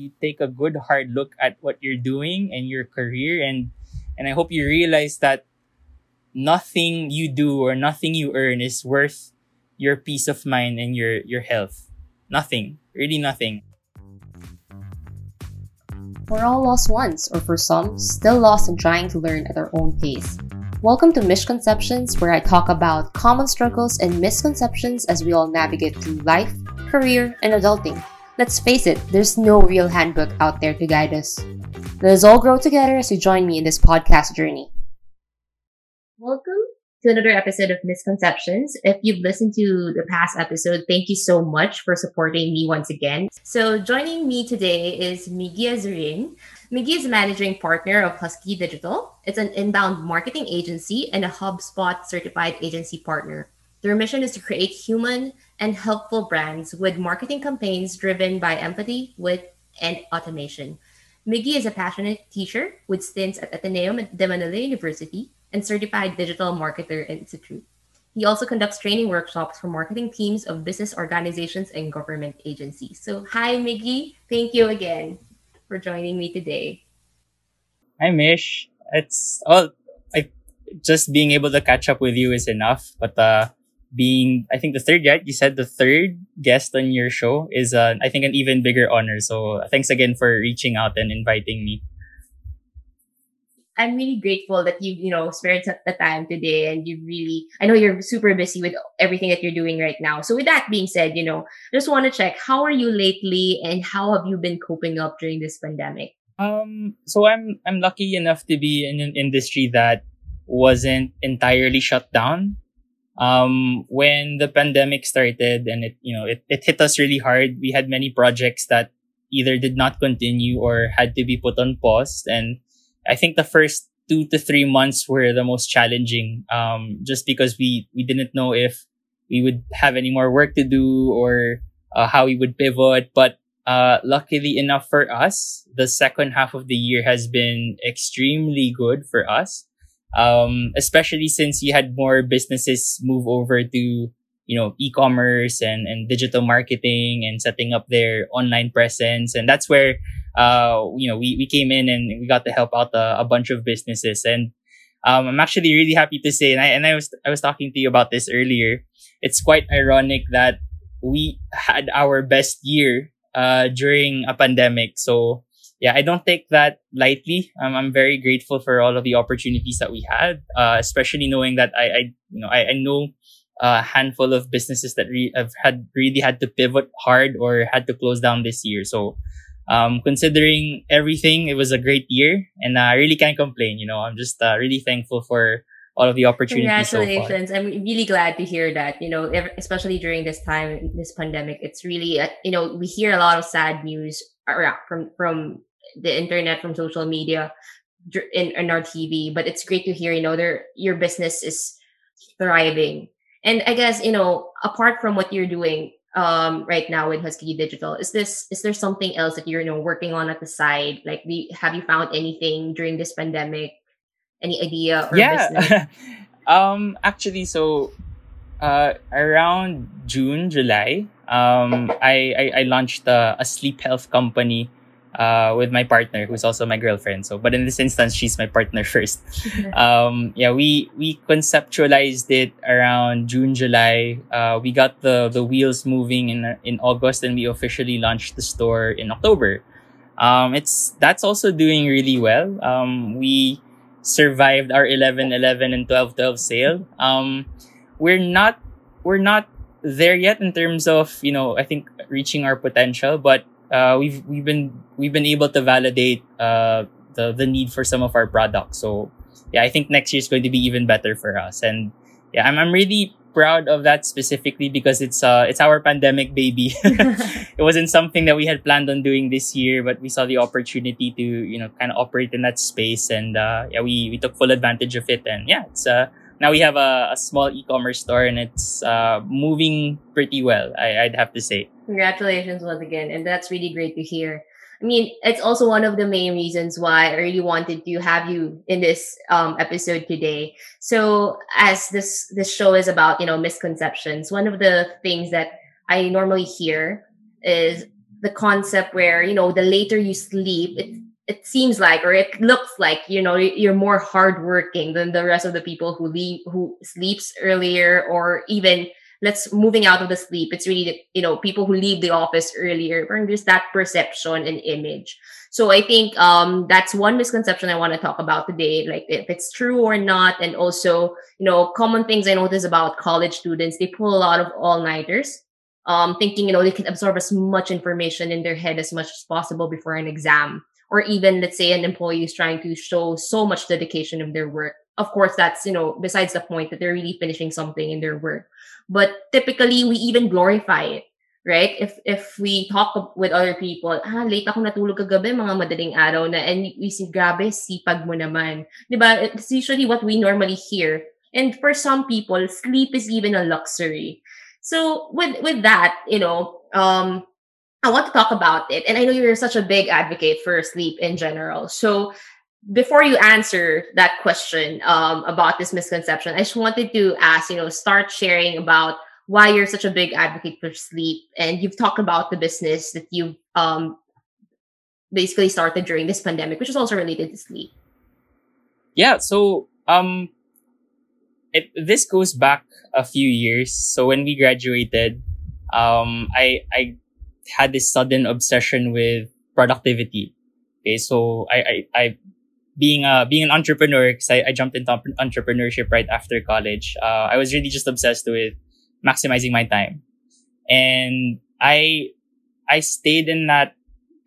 you take a good hard look at what you're doing and your career and and I hope you realize that nothing you do or nothing you earn is worth your peace of mind and your your health. Nothing. Really nothing. We're all lost once, or for some, still lost and trying to learn at our own pace. Welcome to Misconceptions, where I talk about common struggles and misconceptions as we all navigate through life, career, and adulting. Let's face it, there's no real handbook out there to guide us. Let us all grow together as you join me in this podcast journey. Welcome to another episode of Misconceptions. If you've listened to the past episode, thank you so much for supporting me once again. So joining me today is Miggy Azurin. Miggy is managing partner of Husky Digital. It's an inbound marketing agency and a HubSpot certified agency partner. Their mission is to create human and helpful brands with marketing campaigns driven by empathy, wit, and automation. Miggy is a passionate teacher with stints at Ateneo de Manila University and Certified Digital Marketer Institute. He also conducts training workshops for marketing teams of business organizations and government agencies. So, hi, Miggy. Thank you again for joining me today. Hi, Mish. It's all I just being able to catch up with you is enough. But uh, being, I think the third, right? You said the third guest on your show is, uh, I think, an even bigger honor. So, thanks again for reaching out and inviting me. I'm really grateful that you, you know, spared the time today and you really, I know you're super busy with everything that you're doing right now. So with that being said, you know, just want to check, how are you lately and how have you been coping up during this pandemic? Um, so I'm, I'm lucky enough to be in an industry that wasn't entirely shut down. Um, when the pandemic started and it, you know, it, it hit us really hard, we had many projects that either did not continue or had to be put on pause and I think the first two to three months were the most challenging, um, just because we, we didn't know if we would have any more work to do or uh, how we would pivot. But uh, luckily enough for us, the second half of the year has been extremely good for us. Um, especially since you had more businesses move over to, you know, e-commerce and, and digital marketing and setting up their online presence. And that's where uh, you know, we, we came in and we got to help out a, a bunch of businesses. And um, I'm actually really happy to say, and I, and I was, I was talking to you about this earlier. It's quite ironic that we had our best year uh, during a pandemic. So yeah, I don't take that lightly. Um, I'm very grateful for all of the opportunities that we had, uh, especially knowing that I, I you know, I, I know a handful of businesses that re- have had really had to pivot hard or had to close down this year. So um, considering everything, it was a great year, and I really can't complain. You know, I'm just uh, really thankful for all of the opportunities. Congratulations! So I'm really glad to hear that. You know, especially during this time, this pandemic, it's really uh, you know we hear a lot of sad news from from the internet, from social media, in, in our TV. But it's great to hear. You know, there your business is thriving, and I guess you know apart from what you're doing, um, right now with Husky Digital? Is this is there something else that you're you know working on at the side? Like, the, have you found anything during this pandemic? Any idea? or yeah, um, actually, so uh, around June, July, um, I, I, I launched a, a sleep health company uh, with my partner, who's also my girlfriend. So, but in this instance, she's my partner first. um, yeah, we we conceptualized it around June, July. Uh, we got the the wheels moving in in August, and we officially launched the store in October. Um, it's that's also doing really well. Um, we survived our 11 11 and 12 12 sale. Um, we're not we're not there yet in terms of you know I think reaching our potential, but uh, we've we've been we've been able to validate uh, the the need for some of our products. So yeah, I think next year is going to be even better for us. And yeah, I'm I'm really proud of that specifically because it's uh it's our pandemic baby. it wasn't something that we had planned on doing this year, but we saw the opportunity to you know kind of operate in that space, and uh, yeah, we we took full advantage of it. And yeah, it's uh now we have a, a small e-commerce store and it's uh, moving pretty well I, i'd have to say. Congratulations once again and that's really great to hear. I mean it's also one of the main reasons why i really wanted to have you in this um, episode today. So as this this show is about you know misconceptions one of the things that i normally hear is the concept where you know the later you sleep it it seems like or it looks like you know you're more hardworking than the rest of the people who leave who sleeps earlier or even let's moving out of the sleep. It's really you know people who leave the office earlier. There's that perception and image. So i think um that's one misconception i want to talk about today like if it's true or not. And also you know common things i notice about college students they pull a lot of all-nighters um thinking you know they can absorb as much information in their head as much as possible before an exam or even let's say an employee is trying to show so much dedication of their work. Of course that's you know besides the point that they're really finishing something in their work. But typically we even glorify it right? If if we talk with other people ah late ako natulog kagabi mga madaling araw na and we see grabe sipag mo naman. Di ba? It's usually what we normally hear. And for some people sleep is even a luxury. So with with that you know um I want to talk about it. And I know you're such a big advocate for sleep in general. So before you answer that question um, about this misconception, I just wanted to ask, you know, start sharing about why you're such a big advocate for sleep. And you've talked about the business that you um, basically started during this pandemic, which is also related to sleep. Yeah. So um, it, this goes back a few years. So when we graduated, um, I I had this sudden obsession with productivity. Okay, so I I, I being a being an entrepreneur because I, I jumped into entrepreneurship right after college. Uh, I was really just obsessed with maximizing my time, and I I stayed in that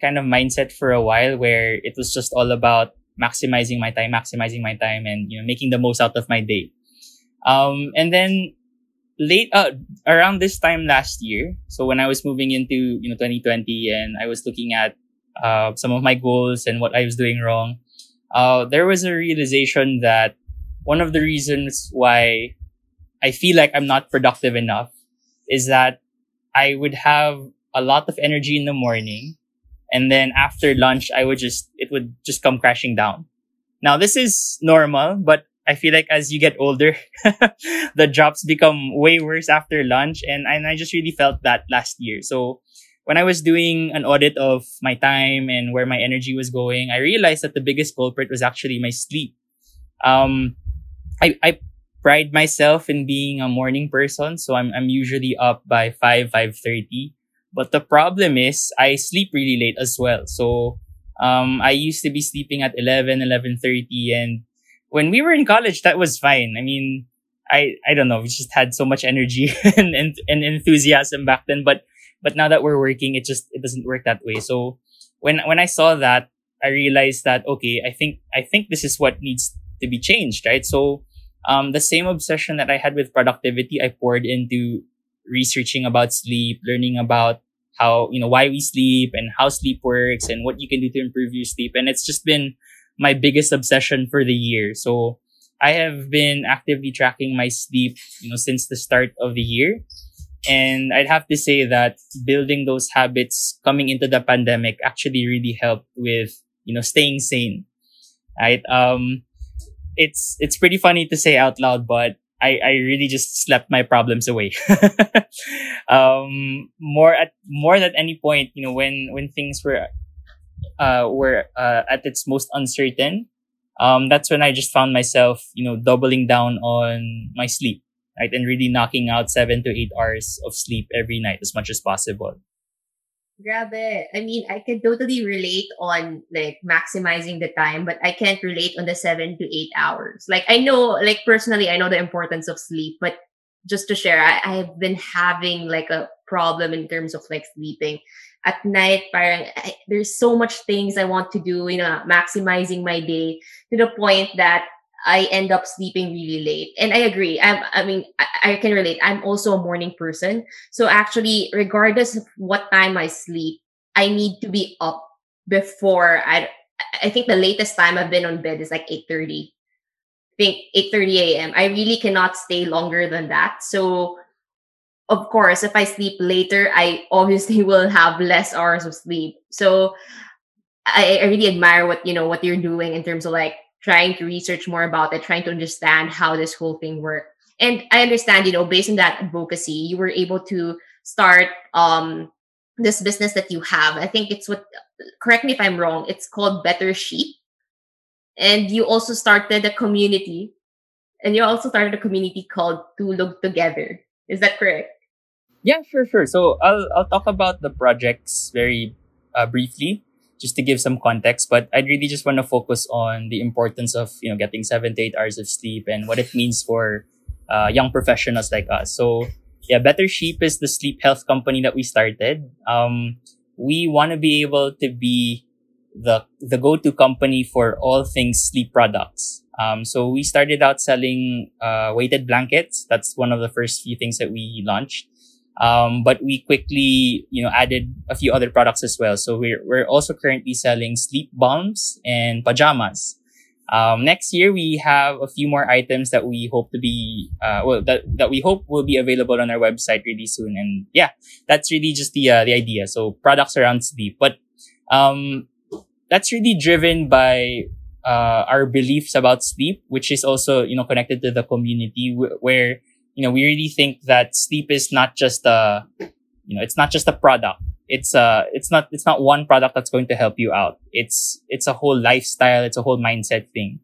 kind of mindset for a while where it was just all about maximizing my time, maximizing my time, and you know making the most out of my day. Um, and then late uh, around this time last year, so when I was moving into you know 2020 and I was looking at uh, some of my goals and what I was doing wrong uh, there was a realization that one of the reasons why I feel like I'm not productive enough is that I would have a lot of energy in the morning and then after lunch I would just it would just come crashing down. Now this is normal, but I feel like as you get older, the drops become way worse after lunch and, and I just really felt that last year. So when I was doing an audit of my time and where my energy was going, I realized that the biggest culprit was actually my sleep. Um, I, I pride myself in being a morning person, so I'm, I'm usually up by 5, 5.30. But the problem is I sleep really late as well. So, um, I used to be sleeping at 11, 11.30 and when we were in college, that was fine. I mean, I, I don't know, we just had so much energy and, and, and enthusiasm back then, but but now that we're working, it just, it doesn't work that way. So when, when I saw that, I realized that, okay, I think, I think this is what needs to be changed, right? So, um, the same obsession that I had with productivity, I poured into researching about sleep, learning about how, you know, why we sleep and how sleep works and what you can do to improve your sleep. And it's just been my biggest obsession for the year. So I have been actively tracking my sleep, you know, since the start of the year. And I'd have to say that building those habits coming into the pandemic actually really helped with, you know, staying sane. Right. Um, it's, it's pretty funny to say out loud, but I, I really just slept my problems away. um, more at, more at any point, you know, when, when things were, uh, were, uh, at its most uncertain, um, that's when I just found myself, you know, doubling down on my sleep right? And really knocking out seven to eight hours of sleep every night as much as possible. Grabe. I mean, I can totally relate on like maximizing the time, but I can't relate on the seven to eight hours. Like I know, like personally, I know the importance of sleep, but just to share, I, I have been having like a problem in terms of like sleeping at night. Parang, I, there's so much things I want to do, you know, maximizing my day to the point that I end up sleeping really late. And I agree. I'm, I mean, I, I, can relate. I'm also a morning person. So actually, regardless of what time I sleep, I need to be up before I, I think the latest time I've been on bed is like 8.30. I think 8.30 a.m. I really cannot stay longer than that. So of course, if I sleep later, I obviously will have less hours of sleep. So I, I really admire what, you know, what you're doing in terms of like trying to research more about it, trying to understand how this whole thing worked. And I understand, you know, based on that advocacy, you were able to start um this business that you have. I think it's what correct me if I'm wrong, it's called Better Sheep. And you also started a community. And you also started a community called Tulog Together. Is that correct? Yeah, sure, sure. So I'll I'll talk about the projects very uh, briefly, just to give some context. But I really just want to focus on the importance of you know getting seven to eight hours of sleep and what it means for uh, young professionals like us. So yeah, Better Sheep is the sleep health company that we started. Um, we want to be able to be the the go-to company for all things sleep products. Um, so we started out selling uh, weighted blankets. That's one of the first few things that we launched. Um, but we quickly, you know, added a few other products as well. So we're we're also currently selling sleep balms and pajamas. Um, next year we have a few more items that we hope to be, uh, well, that, that we hope will be available on our website really soon. And yeah, that's really just the, uh, the idea. So products around sleep, but, um, that's really driven by, uh, our beliefs about sleep, which is also, you know, connected to the community where, you know, we really think that sleep is not just a, you know, it's not just a product. It's a, it's not it's not one product that's going to help you out. It's it's a whole lifestyle. It's a whole mindset thing.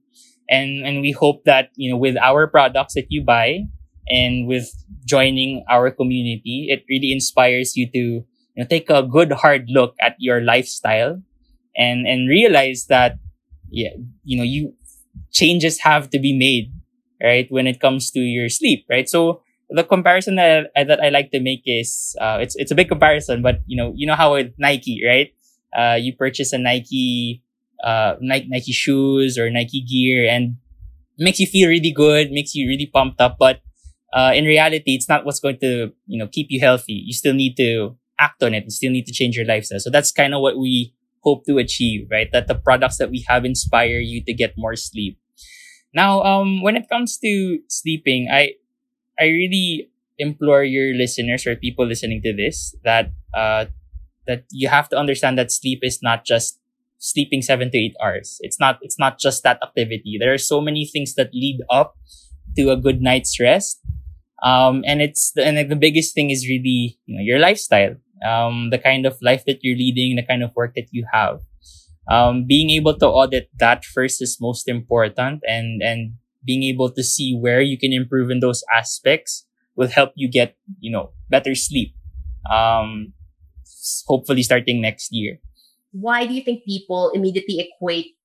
And and we hope that you know with our products that you buy and with joining our community it really inspires you to you know take a good hard look at your lifestyle and and realize that yeah you know you changes have to be made right when it comes to your sleep right so the comparison that I, that I like to make is uh, it's it's a big comparison, but you know you know how with Nike, right? Uh, you purchase a Nike uh, Nike Nike shoes or Nike gear, and makes you feel really good, makes you really pumped up. But uh, in reality, it's not what's going to you know keep you healthy. You still need to act on it. You still need to change your lifestyle. So that's kind of what we hope to achieve, right? That the products that we have inspire you to get more sleep. Now, um, when it comes to sleeping, I I really implore your listeners or people listening to this that uh, that you have to understand that sleep is not just sleeping seven to eight hours. It's not it's not just that activity. There are so many things that lead up to a good night's rest. Um, and it's the, and the biggest thing is really you know your lifestyle, um, the kind of life that you're leading, the kind of work that you have. Um, being able to audit that first is most important, and and being able to see where you can improve in those aspects will help you get, you know, better sleep. Um, hopefully starting next year. Why do you think people immediately equate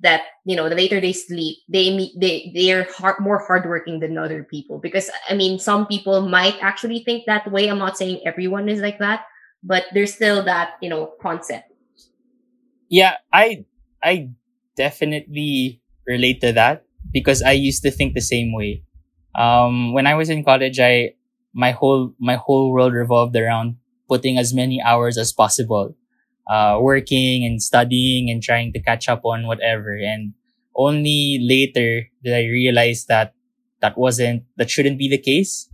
that you know the later they sleep they they they are hard, more hardworking than other people because i mean some people might actually think that way i'm not saying everyone is like that but there's still that you know concept yeah i i definitely relate to that because I used to think the same way. Um, when I was in college, I, my whole, my whole world revolved around putting as many hours as possible, uh, working and studying and trying to catch up on whatever. And only later did I realize that that wasn't, that shouldn't be the case.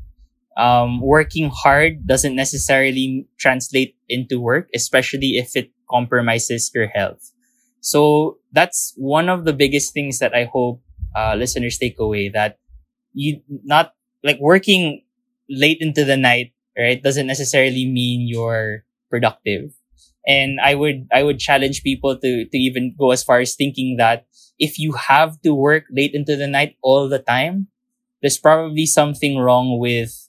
Um, working hard doesn't necessarily translate into work, especially if it compromises your health. So that's one of the biggest things that I hope uh, listeners take away that you not like working late into the night, right? Doesn't necessarily mean you're productive. And I would, I would challenge people to, to even go as far as thinking that if you have to work late into the night all the time, there's probably something wrong with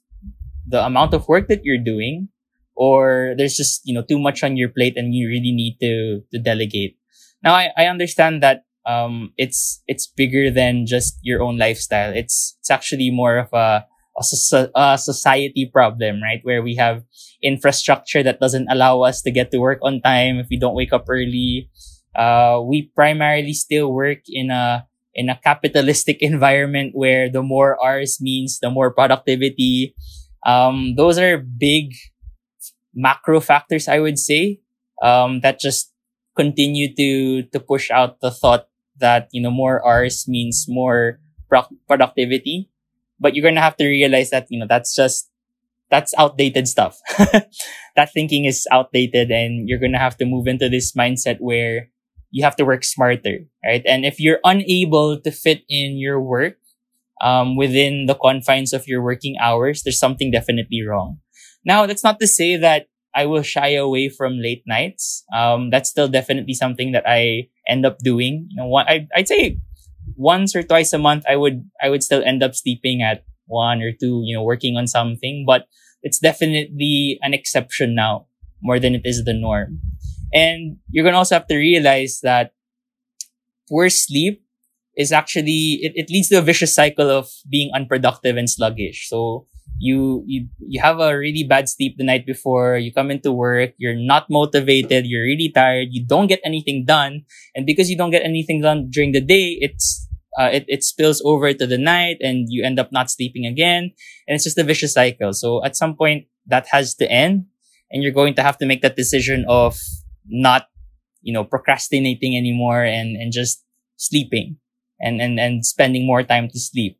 the amount of work that you're doing or there's just, you know, too much on your plate and you really need to, to delegate. Now, I, I understand that um, it's it's bigger than just your own lifestyle. It's it's actually more of a a, a society problem, right? Where we have infrastructure that doesn't allow us to get to work on time if we don't wake up early. Uh, we primarily still work in a in a capitalistic environment where the more hours means the more productivity. Um, those are big macro factors, I would say, um, that just continue to to push out the thought that, you know, more hours means more pro- productivity. But you're going to have to realize that, you know, that's just, that's outdated stuff. that thinking is outdated and you're going to have to move into this mindset where you have to work smarter, right? And if you're unable to fit in your work, um, within the confines of your working hours, there's something definitely wrong. Now, that's not to say that I will shy away from late nights. Um, that's still definitely something that I end up doing. You know, one, I, I'd say once or twice a month, I would, I would still end up sleeping at one or two, you know, working on something, but it's definitely an exception now more than it is the norm. And you're going to also have to realize that poor sleep is actually, it, it leads to a vicious cycle of being unproductive and sluggish. So you, you, you have a really bad sleep the night before, you come into work, you're not motivated, you're really tired, you don't get anything done. And because you don't get anything done during the day, it's, uh, it, it spills over to the night and you end up not sleeping again. And it's just a vicious cycle. So at some point that has to end and you're going to have to make that decision of not, you know, procrastinating anymore and, and just sleeping and, and, and spending more time to sleep.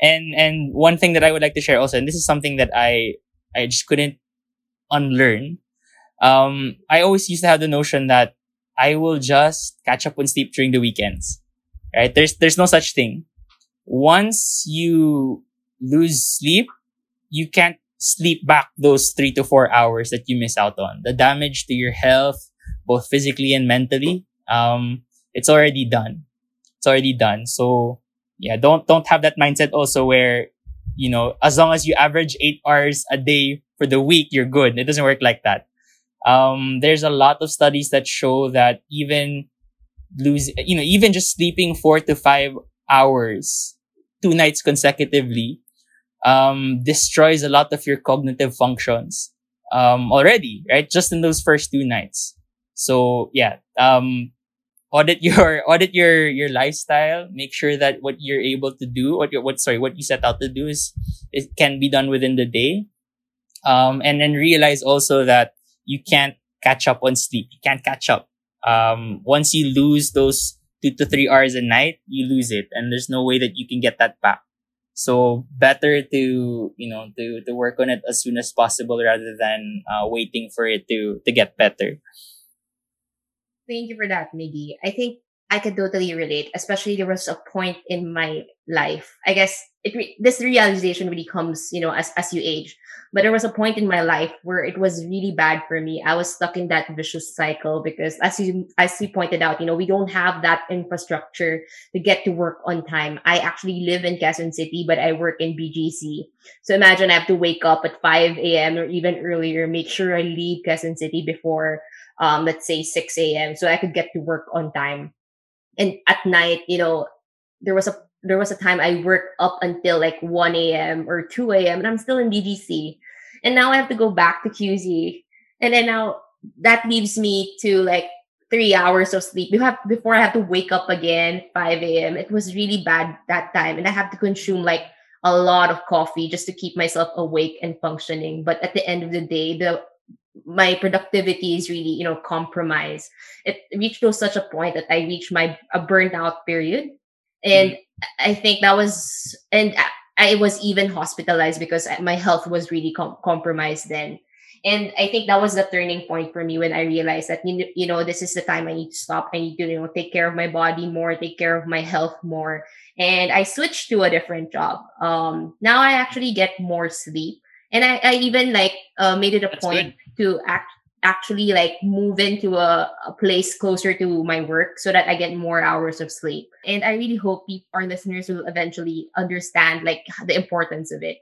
And, and one thing that I would like to share also, and this is something that I, I just couldn't unlearn. Um, I always used to have the notion that I will just catch up on sleep during the weekends, right? There's, there's no such thing. Once you lose sleep, you can't sleep back those three to four hours that you miss out on. The damage to your health, both physically and mentally, um, it's already done. It's already done. So yeah, don't, don't have that mindset also where, you know, as long as you average eight hours a day for the week, you're good. It doesn't work like that. Um, there's a lot of studies that show that even lose, you know, even just sleeping four to five hours, two nights consecutively, um, destroys a lot of your cognitive functions, um, already, right? Just in those first two nights. So yeah, um, audit your audit your your lifestyle make sure that what you're able to do what what sorry what you set out to do is it can be done within the day. Um and then realize also that you can't catch up on sleep. You can't catch up. Um once you lose those two to three hours a night you lose it. And there's no way that you can get that back. So better to you know to to work on it as soon as possible rather than uh, waiting for it to to get better Thank you for that, Miggy. I think I could totally relate, especially there was a point in my life. I guess it re- this realization really comes, you know, as as you age. But there was a point in my life where it was really bad for me. I was stuck in that vicious cycle because as you as you pointed out, you know, we don't have that infrastructure to get to work on time. I actually live in Quezon City, but I work in BGC. So imagine I have to wake up at 5 a.m. or even earlier, make sure I leave Quezon City before um, let's say 6 a.m. So I could get to work on time. And at night, you know, there was a there was a time I worked up until like 1 a.m. or 2 a.m. and I'm still in BGC. And now I have to go back to QC. And then now that leaves me to like three hours of sleep before I have to wake up again 5 a.m. It was really bad that time. And I have to consume like a lot of coffee just to keep myself awake and functioning. But at the end of the day, the my productivity is really you know compromised. It reached to such a point that i reached my a burnt out period. And mm. i think that was and I, was even hospitalized because my health was really com- compromised then. And i think that was the turning point for me when i realized that you know this is the time i need to stop. I need to you know take care of my body more take care of my health more. And i switched to a different job. Um now i actually get more sleep and I, I even like uh, made it a That's point good. to act actually like move into a, a, place closer to my work so that I get more hours of sleep. And I really hope our listeners will eventually understand like the importance of it.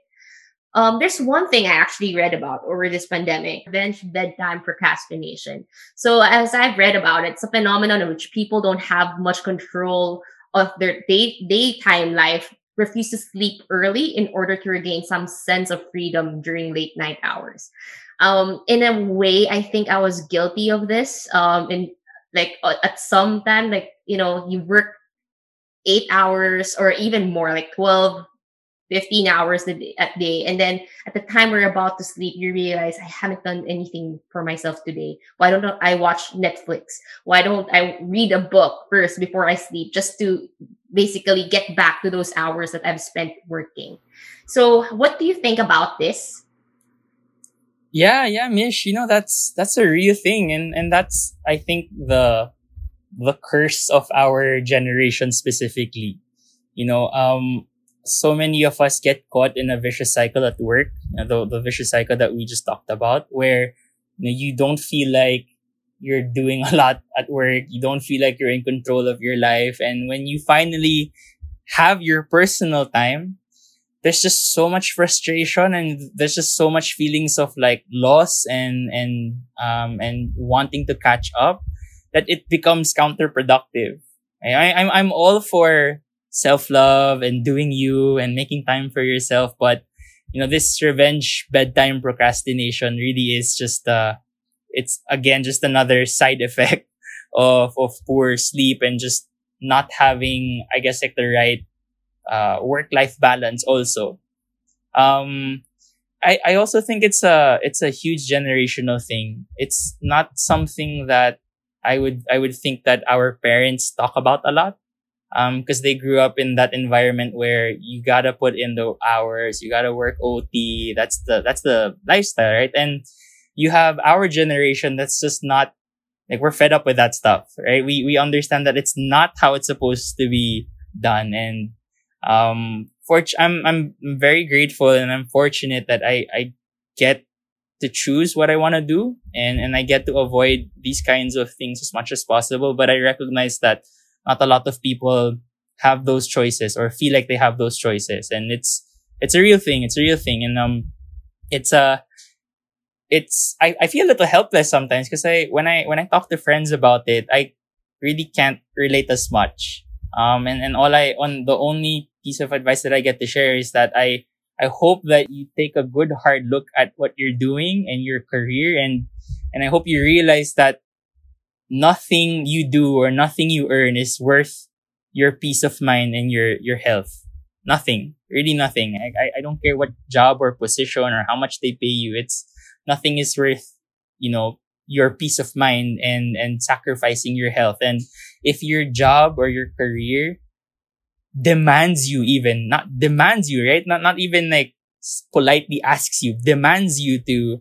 Um, there's one thing I actually read about over this pandemic, revenge bedtime procrastination. So as I've read about it, it's a phenomenon in which people don't have much control of their day daytime life refuse to sleep early in order to regain some sense of freedom during late night hours. Um, in a way, I think I was guilty of this. Um, and like at some time, like, you know, you work eight hours or even more, like 12, 15 hours a day. And then at the time we're about to sleep, you realize I haven't done anything for myself today. Why don't I watch Netflix? Why don't I read a book first before I sleep just to basically get back to those hours that I've spent working? So what do you think about this? Yeah, yeah, Mish, you know, that's, that's a real thing. And, and that's, I think the, the curse of our generation specifically. You know, um, so many of us get caught in a vicious cycle at work, you know, the, the vicious cycle that we just talked about, where you know, you don't feel like you're doing a lot at work. You don't feel like you're in control of your life. And when you finally have your personal time, there's just so much frustration and there's just so much feelings of like loss and, and, um, and wanting to catch up that it becomes counterproductive. I, I'm, I'm all for self-love and doing you and making time for yourself. But, you know, this revenge bedtime procrastination really is just, uh, it's again, just another side effect of, of poor sleep and just not having, I guess, like the right uh, work-life balance also. Um, I, I also think it's a it's a huge generational thing. It's not something that I would I would think that our parents talk about a lot. Um, because they grew up in that environment where you gotta put in the hours, you gotta work OT. That's the that's the lifestyle, right? And you have our generation that's just not like we're fed up with that stuff, right? We we understand that it's not how it's supposed to be done, and um, for I'm I'm very grateful and I'm fortunate that I I get to choose what I want to do and and I get to avoid these kinds of things as much as possible. But I recognize that not a lot of people have those choices or feel like they have those choices, and it's it's a real thing. It's a real thing, and um, it's a it's I, I feel a little helpless sometimes because I when I when I talk to friends about it, I really can't relate as much. Um, and, and all I on the only piece of advice that I get to share is that I, I hope that you take a good hard look at what you're doing and your career and, and I hope you realize that nothing you do or nothing you earn is worth your peace of mind and your, your health. Nothing. Really nothing. I, I don't care what job or position or how much they pay you. It's, nothing is worth, you know, your peace of mind and, and sacrificing your health. And if your job or your career demands you even not demands you right not not even like politely asks you demands you to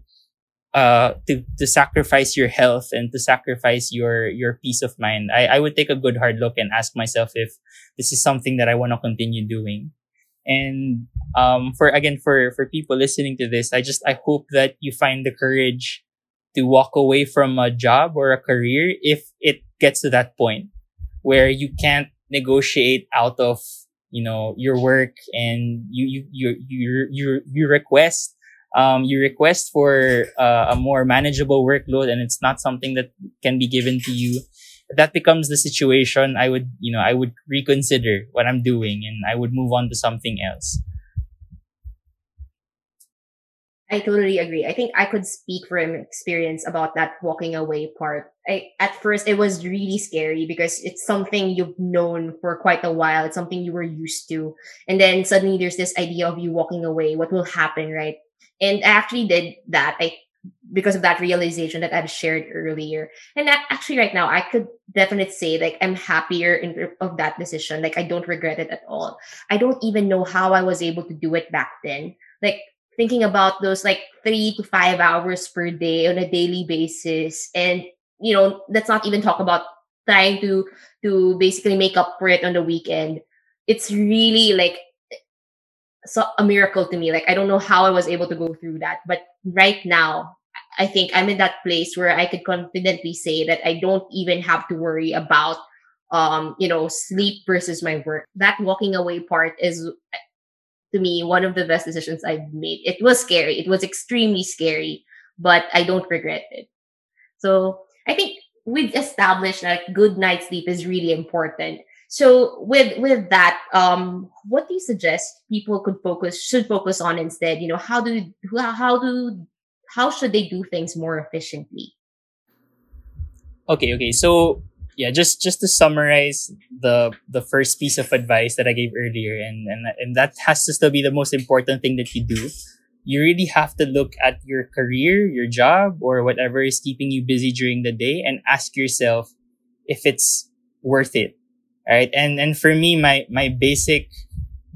uh to to sacrifice your health and to sacrifice your your peace of mind i i would take a good hard look and ask myself if this is something that i want to continue doing. And um for again for for people listening to this i just i hope that you find the courage to walk away from a job or a career if it gets to that point where you can't negotiate out of you know your work and you you you you you, you request um you request for uh, a more manageable workload and it's not something that can be given to you that becomes the situation i would you know i would reconsider what i'm doing and i would move on to something else I totally agree. I think I could speak from experience about that walking away part. I, at first, it was really scary because it's something you've known for quite a while. It's something you were used to. And then suddenly there's this idea of you walking away. What will happen, right? And I actually did that. I, because of that realization that I've shared earlier. And actually right now, I could definitely say like I'm happier in of that decision. Like I don't regret it at all. I don't even know how I was able to do it back then. Like thinking about those like three to five hours per day on a daily basis and you know let's not even talk about trying to to basically make up for it on the weekend it's really like so a miracle to me like i don't know how i was able to go through that but right now i think i'm in that place where i could confidently say that i don't even have to worry about um you know sleep versus my work that walking away part is to me one of the best decisions I've made. It was scary. It was extremely scary, but I don't regret it. So I think we've established that good night sleep is really important. So with with that, um, what do you suggest people could focus should focus on instead? You know, how do how do how should they do things more efficiently? Okay, okay. So yeah, just just to summarize the the first piece of advice that I gave earlier, and and and that has to still be the most important thing that you do. You really have to look at your career, your job, or whatever is keeping you busy during the day, and ask yourself if it's worth it, right? And and for me, my my basic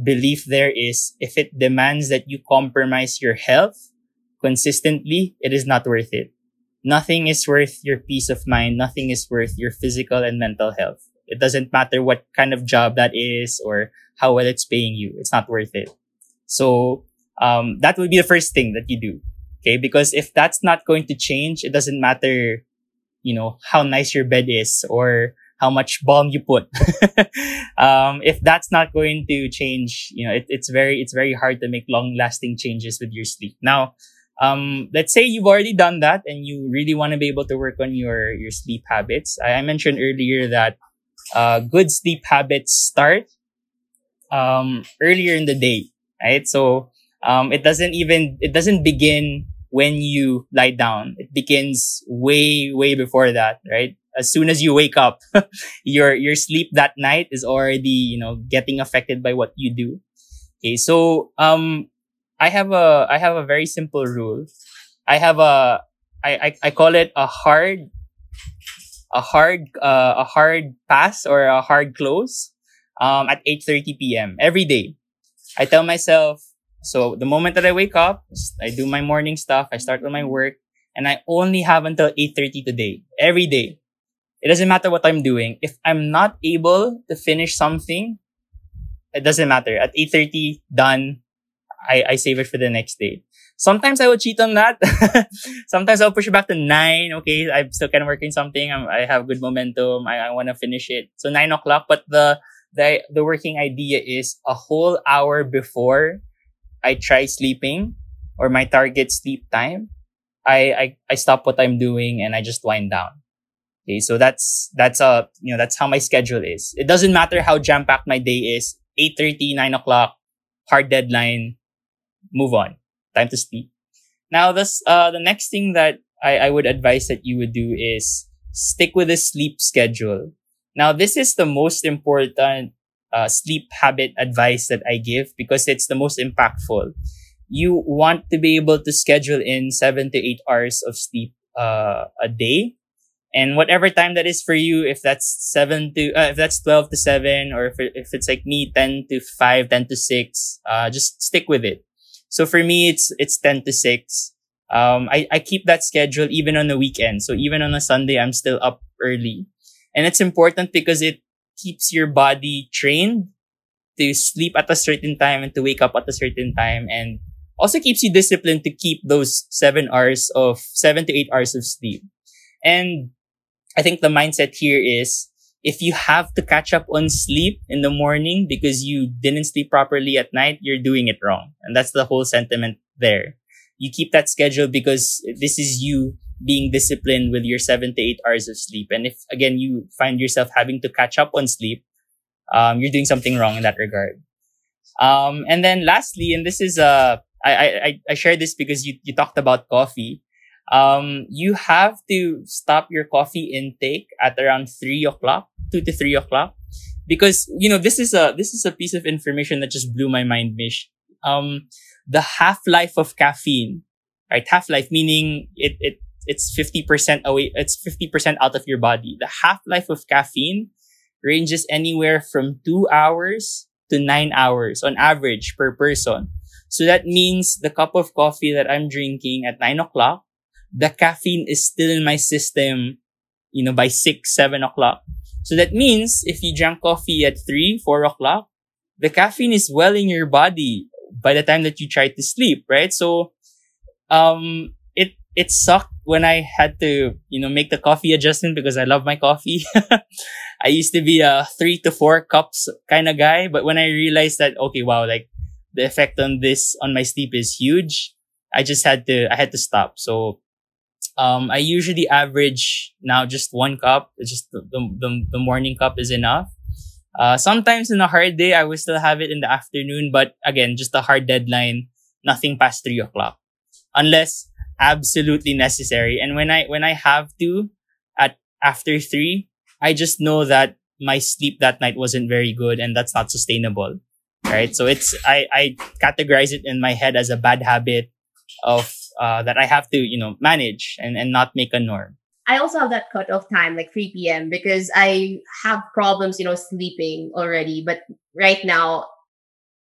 belief there is if it demands that you compromise your health consistently, it is not worth it nothing is worth your peace of mind. Nothing is worth your physical and mental health. It doesn't matter what kind of job that is or how well it's paying you. It's not worth it. So, um, that would be the first thing that you do. Okay. Because if that's not going to change, it doesn't matter, you know, how nice your bed is or how much balm you put. um, if that's not going to change, you know, it, it's very, it's very hard to make long lasting changes with your sleep. Now, um, let's say you've already done that and you really want to be able to work on your, your sleep habits. I, I mentioned earlier that, uh, good sleep habits start, um, earlier in the day, right? So, um, it doesn't even, it doesn't begin when you lie down. It begins way, way before that, right? As soon as you wake up, your, your sleep that night is already, you know, getting affected by what you do. Okay. So, um, I have a, I have a very simple rule. I have a, I, I, I call it a hard, a hard, uh, a hard pass or a hard close, um, at 8.30 p.m. every day. I tell myself, so the moment that I wake up, I do my morning stuff, I start on my work, and I only have until 8.30 today, every day. It doesn't matter what I'm doing. If I'm not able to finish something, it doesn't matter. At 8.30, done. I, I save it for the next day. Sometimes I will cheat on that. Sometimes I'll push it back to nine. Okay. I'm still kind of working something. I'm, i have good momentum. I, I want to finish it. So nine o'clock, but the, the, the working idea is a whole hour before I try sleeping or my target sleep time, I, I, I stop what I'm doing and I just wind down. Okay. So that's, that's, uh, you know, that's how my schedule is. It doesn't matter how jam packed my day is. 8.30, 9 o'clock, hard deadline, move on. Time to sleep. Now, this, uh, the next thing that I, I would advise that you would do is stick with a sleep schedule. Now, this is the most important uh, sleep habit advice that I give because it's the most impactful. You want to be able to schedule in seven to eight hours of sleep uh, a day. And whatever time that is for you, if that's seven to, uh, if that's 12 to seven, or if, if it's like me, 10 to 5, 10 to 6, uh, just stick with it. So for me, it's, it's 10 to 6. Um, I, I keep that schedule even on the weekend. So even on a Sunday, I'm still up early. And it's important because it keeps your body trained to sleep at a certain time and to wake up at a certain time and also keeps you disciplined to keep those seven hours of seven to eight hours of sleep. And I think the mindset here is if you have to catch up on sleep in the morning because you didn't sleep properly at night, you're doing it wrong. And that's the whole sentiment there. You keep that schedule because this is you being disciplined with your seven to eight hours of sleep. And if again you find yourself having to catch up on sleep, um, you're doing something wrong in that regard. Um, and then lastly, and this is uh, I, I I shared this because you you talked about coffee. Um, you have to stop your coffee intake at around three o'clock, two to three o'clock, because you know this is a this is a piece of information that just blew my mind, Mish. Um, the half life of caffeine, right? Half life meaning it it it's 50% away, it's 50% out of your body. The half-life of caffeine ranges anywhere from two hours to nine hours on average per person. So that means the cup of coffee that I'm drinking at nine o'clock, the caffeine is still in my system, you know, by six, seven o'clock. So that means if you drank coffee at three, four o'clock, the caffeine is well in your body by the time that you try to sleep, right? So, um, it, it sucked when I had to, you know, make the coffee adjustment because I love my coffee. I used to be a three to four cups kind of guy, but when I realized that, okay, wow, like the effect on this, on my sleep is huge. I just had to, I had to stop. So, um, I usually average now just one cup. It's just the, the, the morning cup is enough. Uh, sometimes in a hard day, I will still have it in the afternoon, but again, just a hard deadline, nothing past three o'clock. Unless absolutely necessary. And when I, when I have to at after three, I just know that my sleep that night wasn't very good and that's not sustainable. Right. So it's, I, I categorize it in my head as a bad habit of, uh, that I have to, you know, manage and, and not make a norm. I also have that cut off time, like 3 p.m., because I have problems, you know, sleeping already. But right now,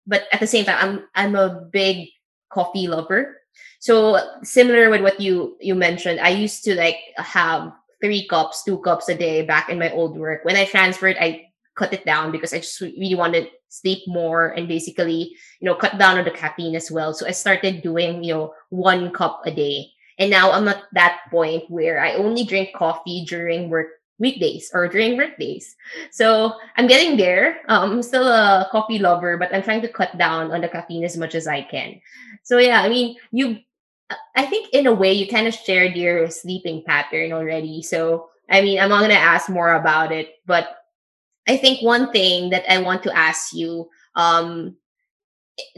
but at the same time, I'm I'm a big coffee lover. So similar with what you you mentioned, I used to like have three cups, two cups a day back in my old work. When I transferred, I cut it down because I just really wanted to sleep more and basically, you know, cut down on the caffeine as well. So I started doing, you know, one cup a day. And now I'm at that point where I only drink coffee during work weekdays or during work days. So I'm getting there. Um, I'm still a coffee lover, but I'm trying to cut down on the caffeine as much as I can. So yeah, I mean, you, I think in a way you kind of shared your sleeping pattern already. So I mean, I'm not going to ask more about it, but I think one thing that I want to ask you, um,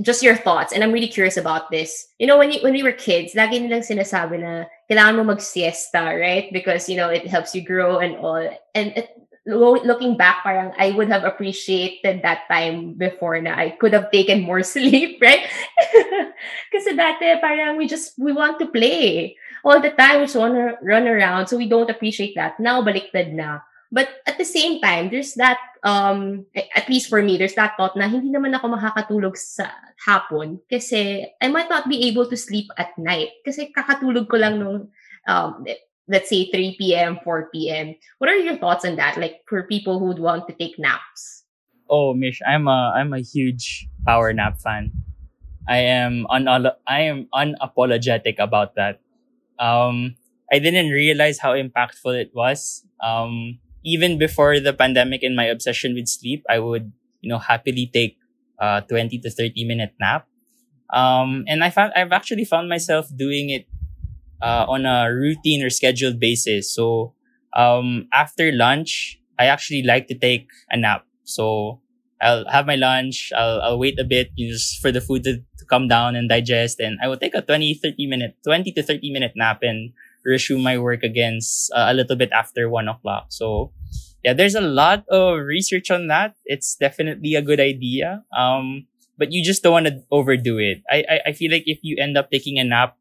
just your thoughts, and I'm really curious about this. You know, when you, when we were kids, lagi nilang sinasabi na kailangan mo mag-siesta, right? Because, you know, it helps you grow and all. And it, looking back, parang I would have appreciated that time before na I could have taken more sleep, right? Kasi dati parang we just, we want to play. All the time, we just want to run around. So we don't appreciate that. Now, baliktad na. But at the same time, there's that, um, at least for me, there's that thought na hindi naman ako makakatulog sa hapon kasi I might not be able to sleep at night kasi kakatulog ko lang nung, um, let's say 3 p.m., 4 p.m. What are your thoughts on that? Like for people who would want to take naps? Oh, Mish, I'm a I'm a huge power nap fan. I am un- I am unapologetic about that. Um, I didn't realize how impactful it was. Um, even before the pandemic and my obsession with sleep, I would, you know, happily take a 20 to 30 minute nap. Um, and I found, I've actually found myself doing it, uh, on a routine or scheduled basis. So, um, after lunch, I actually like to take a nap. So I'll have my lunch. I'll, I'll wait a bit you know, just for the food to, to come down and digest. And I will take a 20, 30 minute, 20 to 30 minute nap and resume my work against uh, a little bit after one o'clock. So yeah, there's a lot of research on that. It's definitely a good idea. Um, but you just don't want to overdo it. I, I, I feel like if you end up taking a nap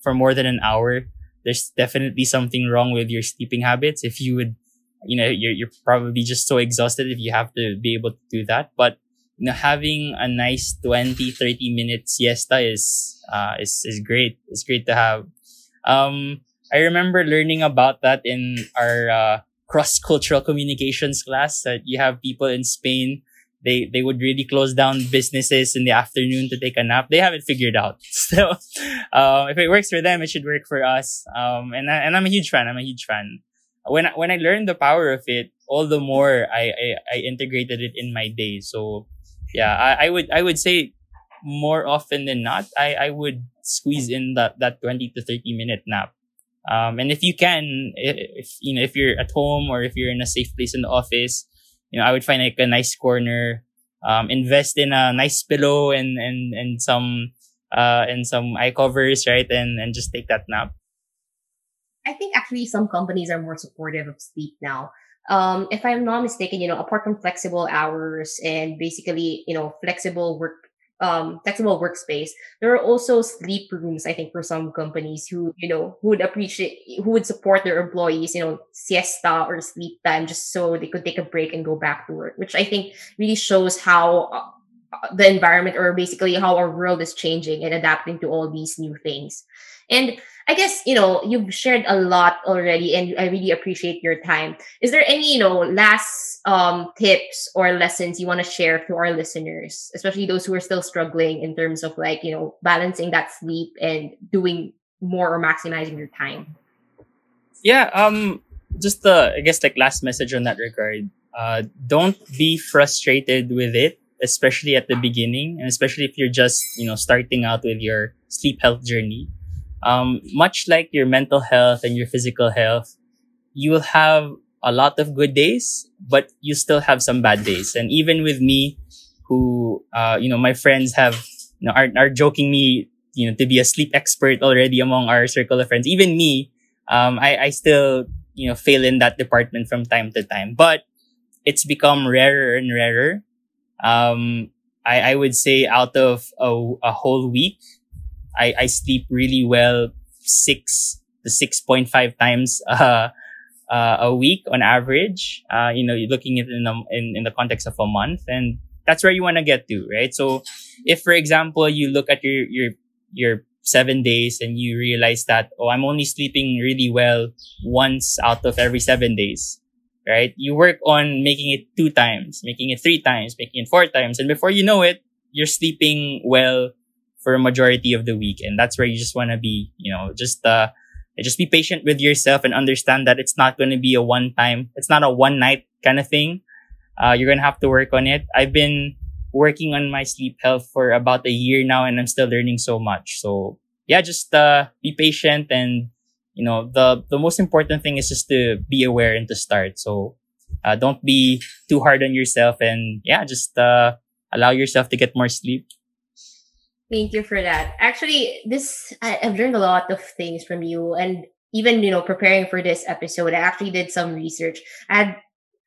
for more than an hour, there's definitely something wrong with your sleeping habits. If you would, you know, you're, you're probably just so exhausted if you have to be able to do that. But, you know, having a nice 20, 30 minute siesta is, uh, is, is great. It's great to have. Um, I remember learning about that in our uh, cross-cultural communications class. That you have people in Spain, they they would really close down businesses in the afternoon to take a nap. They haven't figured out. So, uh, if it works for them, it should work for us. Um, and I, and I'm a huge fan. I'm a huge fan. When I, when I learned the power of it, all the more I I, I integrated it in my day. So, yeah, I, I would I would say more often than not, I I would squeeze in that that 20 to 30 minute nap um, and if you can, if, you know, if you're at home or if you're in a safe place in the office, you know, I would find like a nice corner, um, invest in a nice pillow and, and, and some, uh, and some eye covers, right? And, and just take that nap. I think actually some companies are more supportive of sleep now. Um, if I'm not mistaken, you know, apart from flexible hours and basically, you know, flexible work um, flexible workspace. There are also sleep rooms, I think, for some companies who, you know, who would appreciate, who would support their employees, you know, siesta or sleep time just so they could take a break and go back to work, which I think really shows how uh, the environment or basically how our world is changing and adapting to all these new things. And I guess, you know, you've shared a lot already and I really appreciate your time. Is there any, you know, last um, tips or lessons you want to share to our listeners, especially those who are still struggling in terms of like, you know, balancing that sleep and doing more or maximizing your time? Yeah, um, just the, I guess, like last message on that regard. Uh, don't be frustrated with it, especially at the beginning, and especially if you're just, you know, starting out with your sleep health journey um, much like your mental health and your physical health, you will have a lot of good days, but you still have some bad days. And even with me, who, uh, you know, my friends have, you know, are, are joking me, you know, to be a sleep expert already among our circle of friends. Even me, um, I, I still, you know, fail in that department from time to time, but it's become rarer and rarer. Um, I, I would say out of a, a whole week, I, I sleep really well six to 6.5 times, uh, uh, a week on average. Uh, you know, you're looking at in, the, in, in the context of a month and that's where you want to get to, right? So if, for example, you look at your, your, your seven days and you realize that, oh, I'm only sleeping really well once out of every seven days, right? You work on making it two times, making it three times, making it four times. And before you know it, you're sleeping well for a majority of the week. And that's where you just want to be, you know, just, uh, just be patient with yourself and understand that it's not going to be a one time, it's not a one night kind of thing. Uh, you're going to have to work on it. I've been working on my sleep health for about a year now and I'm still learning so much. So yeah, just, uh, be patient and, you know, the, the most important thing is just to be aware and to start. So, uh, don't be too hard on yourself and yeah, just, uh, allow yourself to get more sleep. Thank you for that. Actually, this I, have learned a lot of things from you, and even you know preparing for this episode, I actually did some research. I had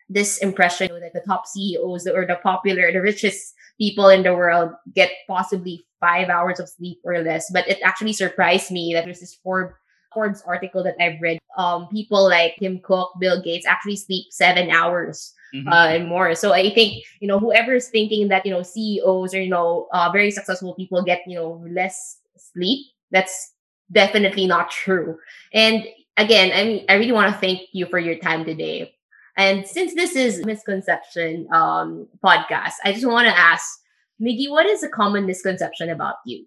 this impression that the top CEOs or the popular, the richest people in the world get possibly five hours of sleep or less. But it actually surprised me that there's this Forbes Forbes article that I've read. Um, people like Tim Cook, Bill Gates actually sleep seven hours mm-hmm. uh, and more. So I think you know whoever is thinking that you know CEOs or you know uh, very successful people get you know less sleep, that's definitely not true. And again, I mean, I really want to thank you for your time today. And since this is misconception um, podcast, I just want to ask Miggy, what is a common misconception about you?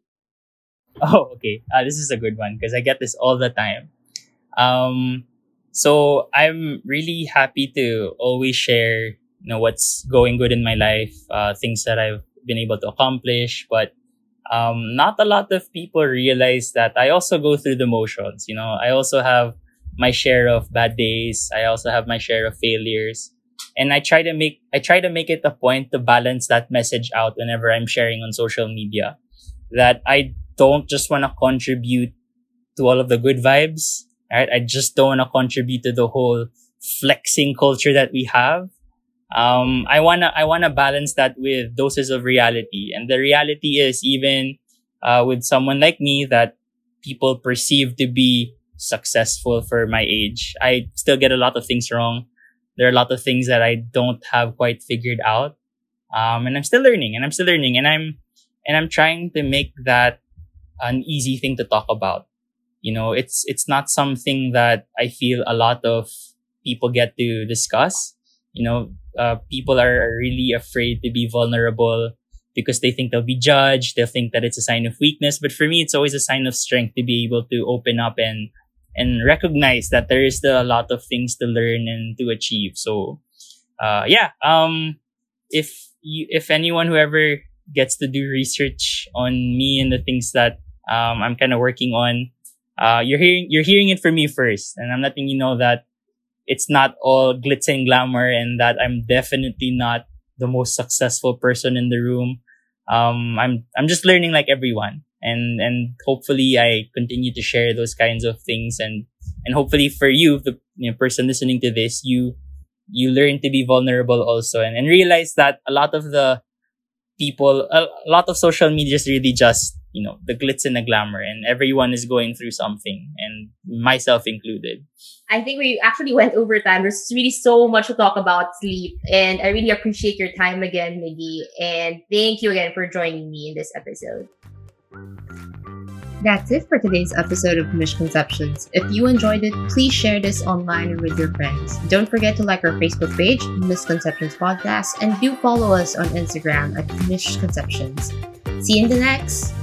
Oh, okay. Uh, this is a good one because I get this all the time. Um, so I'm really happy to always share, you know, what's going good in my life, uh, things that I've been able to accomplish. But um, not a lot of people realize that I also go through the motions. You know, I also have my share of bad days. I also have my share of failures. And I try to make, I try to make it a point to balance that message out whenever I'm sharing on social media that I don't just want to contribute to all of the good vibes right? I just don't want to contribute to the whole flexing culture that we have. Um, I wanna, I wanna balance that with doses of reality. And the reality is even, uh, with someone like me that people perceive to be successful for my age, I still get a lot of things wrong. There are a lot of things that I don't have quite figured out. Um, and I'm still learning and I'm still learning and I'm, and I'm trying to make that an easy thing to talk about you know, it's, it's not something that I feel a lot of people get to discuss. You know, uh, people are really afraid to be vulnerable because they think they'll be judged. They'll think that it's a sign of weakness. But for me, it's always a sign of strength to be able to open up and, and recognize that there is still a lot of things to learn and to achieve. So, uh, yeah, um, if you, if anyone who ever gets to do research on me and the things that, um, I'm kind of working on, uh, you're hearing you're hearing it from me first, and I'm letting you know that it's not all glitz and glamour, and that I'm definitely not the most successful person in the room. Um, I'm I'm just learning like everyone, and and hopefully I continue to share those kinds of things, and and hopefully for you, the you know, person listening to this, you you learn to be vulnerable also, and and realize that a lot of the people, a, a lot of social media is really just you know, the glitz and the glamour and everyone is going through something and myself included. I think we actually went over time. There's really so much to talk about sleep and I really appreciate your time again, Miggy. And thank you again for joining me in this episode. That's it for today's episode of Misconceptions. If you enjoyed it, please share this online or with your friends. Don't forget to like our Facebook page, Misconceptions Podcast, and do follow us on Instagram at Misconceptions. See you in the next